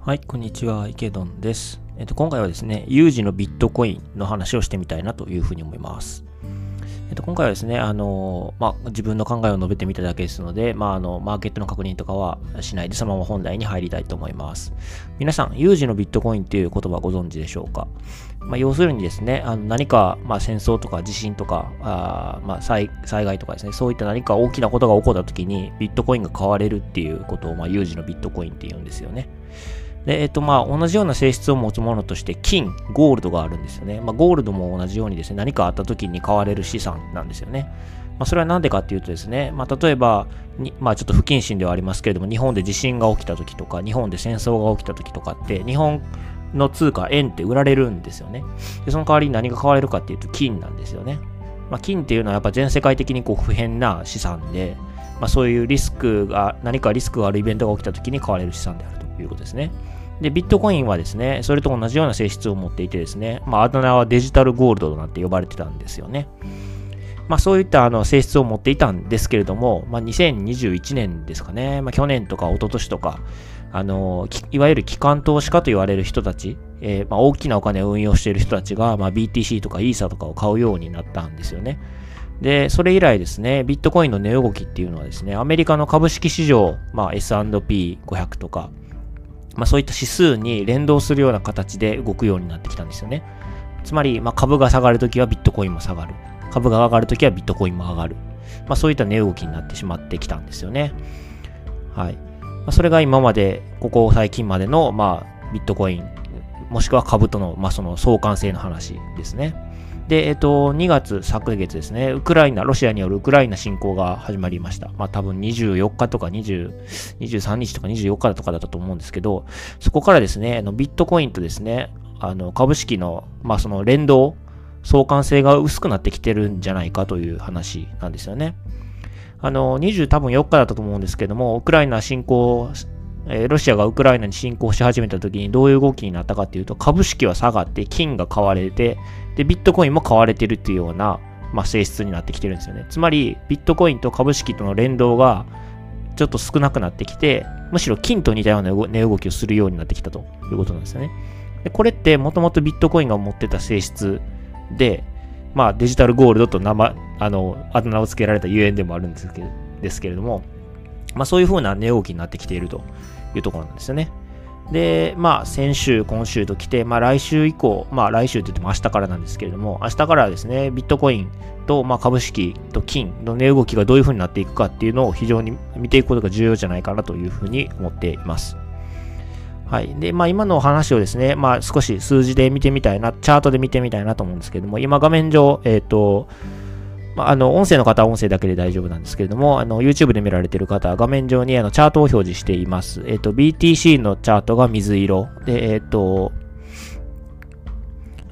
はい、こんにちは、池ドンです。えっと、今回はですね、有事のビットコインの話をしてみたいなというふうに思います。えっと、今回はですね、あの、まあ、自分の考えを述べてみただけですので、まあ、あの、マーケットの確認とかはしないで、そのまま本題に入りたいと思います。皆さん、有事のビットコインっていう言葉ご存知でしょうか？まあ、要するにですね、あの何か、まあ、戦争とか地震とか、あまあ災、災害とかですね、そういった何か大きなことが起こった時に、ビットコインが買われるっていうことを、まあ、有事のビットコインって言うんですよね。で、えっと、まあ、同じような性質を持つものとして、金、ゴールドがあるんですよね。まあ、ゴールドも同じようにですね、何かあった時に買われる資産なんですよね。まあ、それは何でかっていうとですね、まあ、例えば、まあ、ちょっと不謹慎ではありますけれども、日本で地震が起きた時とか、日本で戦争が起きた時とかって、日本の通貨、円って売られるんですよね。で、その代わりに何が買われるかっていうと、金なんですよね。まあ、金っていうのはやっぱ全世界的にこう不変な資産で、まあ、そういうリスクが、何かリスクがあるイベントが起きた時に買われる資産であるということですね。で、ビットコインはですね、それと同じような性質を持っていてですね、まあ、あだ名はデジタルゴールドとなって呼ばれてたんですよね。まあ、そういったあの性質を持っていたんですけれども、まあ、2021年ですかね、まあ、去年とか一昨年とか、あのいわゆる機関投資家と言われる人たち、えー、まあ、大きなお金を運用している人たちが、まあ、BTC とかイーサとかを買うようになったんですよね。で、それ以来ですね、ビットコインの値動きっていうのはですね、アメリカの株式市場、まあ、S&P500 とか、まあ、そういった指数に連動するような形で動くようになってきたんですよね。つまり、まあ、株が下がるときはビットコインも下がる。株が上がるときはビットコインも上がる。まあ、そういった値動きになってしまってきたんですよね。はい。ま、それが今まで、ここ最近までの、まあ、ビットコイン、もしくは株との、まあ、その相関性の話ですね。で、えっと、2月、昨月ですね、ウクライナ、ロシアによるウクライナ侵攻が始まりました。まあ多分24日とか20 23日とか24日とかだったと思うんですけど、そこからですね、あのビットコインとですね、あの株式の、まあその連動、相関性が薄くなってきてるんじゃないかという話なんですよね。あの、20多分4日だったと思うんですけども、ウクライナ侵攻えロシアがウクライナに侵攻し始めた時にどういう動きになったかっていうと、株式は下がって金が買われて、で、ビットコインも買われてるっていうような、まあ、性質になってきてるんですよね。つまり、ビットコインと株式との連動がちょっと少なくなってきて、むしろ金と似たような値動きをするようになってきたということなんですよね。でこれってもともとビットコインが持ってた性質で、まあデジタルゴールドと名前、あの、あだ名を付けられたゆえんでもあるんですけですけれども、まあそういう風な値動きになってきているというところなんですよね。で、まあ、先週、今週と来て、まあ、来週以降、まあ、来週と言っても明日からなんですけれども、明日からですね、ビットコインと、まあ、株式と金の値動きがどういうふうになっていくかっていうのを非常に見ていくことが重要じゃないかなというふうに思っています。はい。で、まあ、今の話をですね、まあ、少し数字で見てみたいな、チャートで見てみたいなと思うんですけども、今画面上、えっ、ー、と、まあ、あの、音声の方は音声だけで大丈夫なんですけれども、あの、YouTube で見られている方は画面上にあのチャートを表示しています。えっ、と、BTC のチャートが水色。で、えっ、と、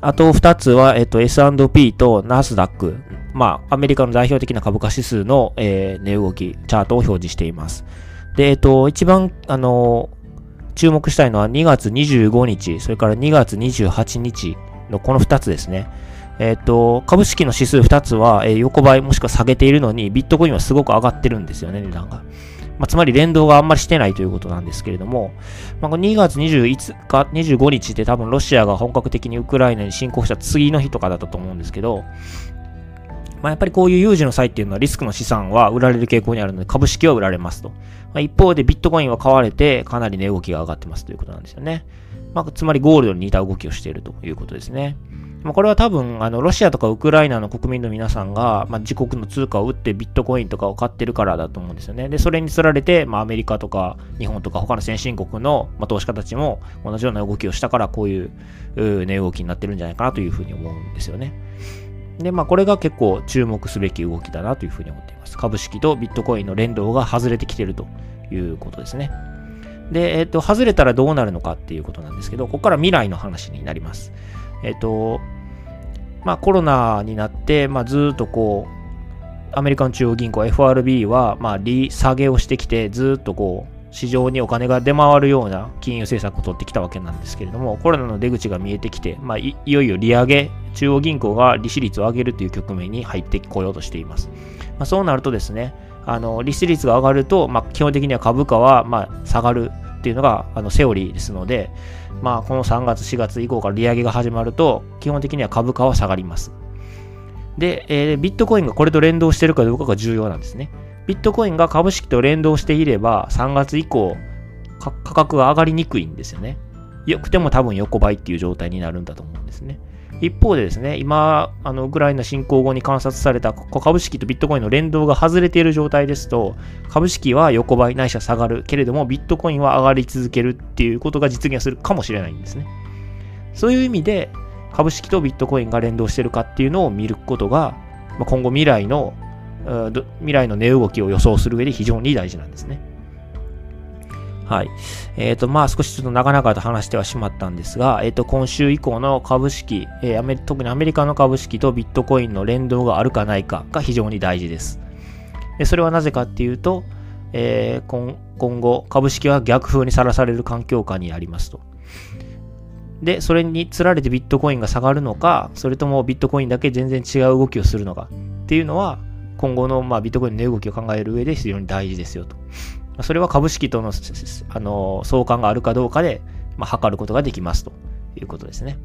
あと2つは、えっ、と、S&P とナスダック。まあ、アメリカの代表的な株価指数の、えー、値動き、チャートを表示しています。で、えっ、と、一番、あの、注目したいのは2月25日、それから2月28日のこの2つですね。えっ、ー、と、株式の指数2つは、え、横ばいもしくは下げているのに、ビットコインはすごく上がってるんですよね、値段が。まあ、つまり連動があんまりしてないということなんですけれども、まあ、2月21日、25日って多分ロシアが本格的にウクライナに侵攻した次の日とかだったと思うんですけど、まあ、やっぱりこういう有事の際っていうのはリスクの資産は売られる傾向にあるので株式は売られますと。まあ、一方でビットコインは買われてかなり値動きが上がってますということなんですよね。まあ、つまりゴールドに似た動きをしているということですね。まあ、これは多分、あの、ロシアとかウクライナの国民の皆さんが、まあ、自国の通貨を売ってビットコインとかを買ってるからだと思うんですよね。で、それにつられて、まあ、アメリカとか日本とか他の先進国の、まあ、投資家たちも同じような動きをしたから、こういう値動きになってるんじゃないかなというふうに思うんですよね。で、まあ、これが結構注目すべき動きだなというふうに思っています。株式とビットコインの連動が外れてきてるということですね。で、えっ、と、外れたらどうなるのかっていうことなんですけど、ここから未来の話になります。えっ、と、まあ、コロナになって、まあ、ずっとこう、アメリカン中央銀行 FRB は、まあ、利下げをしてきて、ずっとこう、市場にお金が出回るような金融政策を取ってきたわけなんですけれども、コロナの出口が見えてきて、まあ、いよいよ利上げ、中央銀行が利子率を上げるという局面に入ってこようとしています。まあ、そうなるとですね、あの利子率が上がると、まあ、基本的には株価はま下がるっていうのがあのセオリーですので、まあ、この3月、4月以降から利上げが始まると、基本的には株価は下がります。で、えー、ビットコインがこれと連動してるかどうかが重要なんですね。ビットコインが株式と連動していれば、3月以降、価格が上がりにくいんですよね。よくても多分横ばいっていう状態になるんだと思うんですね。一方でですね、今、あのウクライナ侵攻後に観察された株式とビットコインの連動が外れている状態ですと、株式は横ばいないしは下がるけれども、ビットコインは上がり続けるっていうことが実現するかもしれないんですね。そういう意味で、株式とビットコインが連動してるかっていうのを見ることが、今後未来の未来の値動きを予想する上で非常に大事なんですね。はい。えっ、ー、と、まあ少しちょっと長々と話してはしまったんですが、えっ、ー、と、今週以降の株式、えー、アメ特にアメリカの株式とビットコインの連動があるかないかが非常に大事です。でそれはなぜかっていうと、えー、今後、株式は逆風にさらされる環境下にありますと。で、それにつられてビットコインが下がるのか、それともビットコインだけ全然違う動きをするのかっていうのは、今後の、まあ、ビットコインの値動きを考える上で非常に大事ですよと。それは株式とのあの相関があるかどうかで、まあ、測ることができますということですね。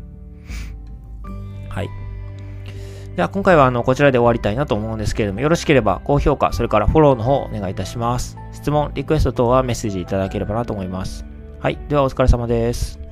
はい。では今回はあのこちらで終わりたいなと思うんですけれども、よろしければ高評価、それからフォローの方お願いいたします。質問、リクエスト等はメッセージいただければなと思います。はい。ではお疲れ様です。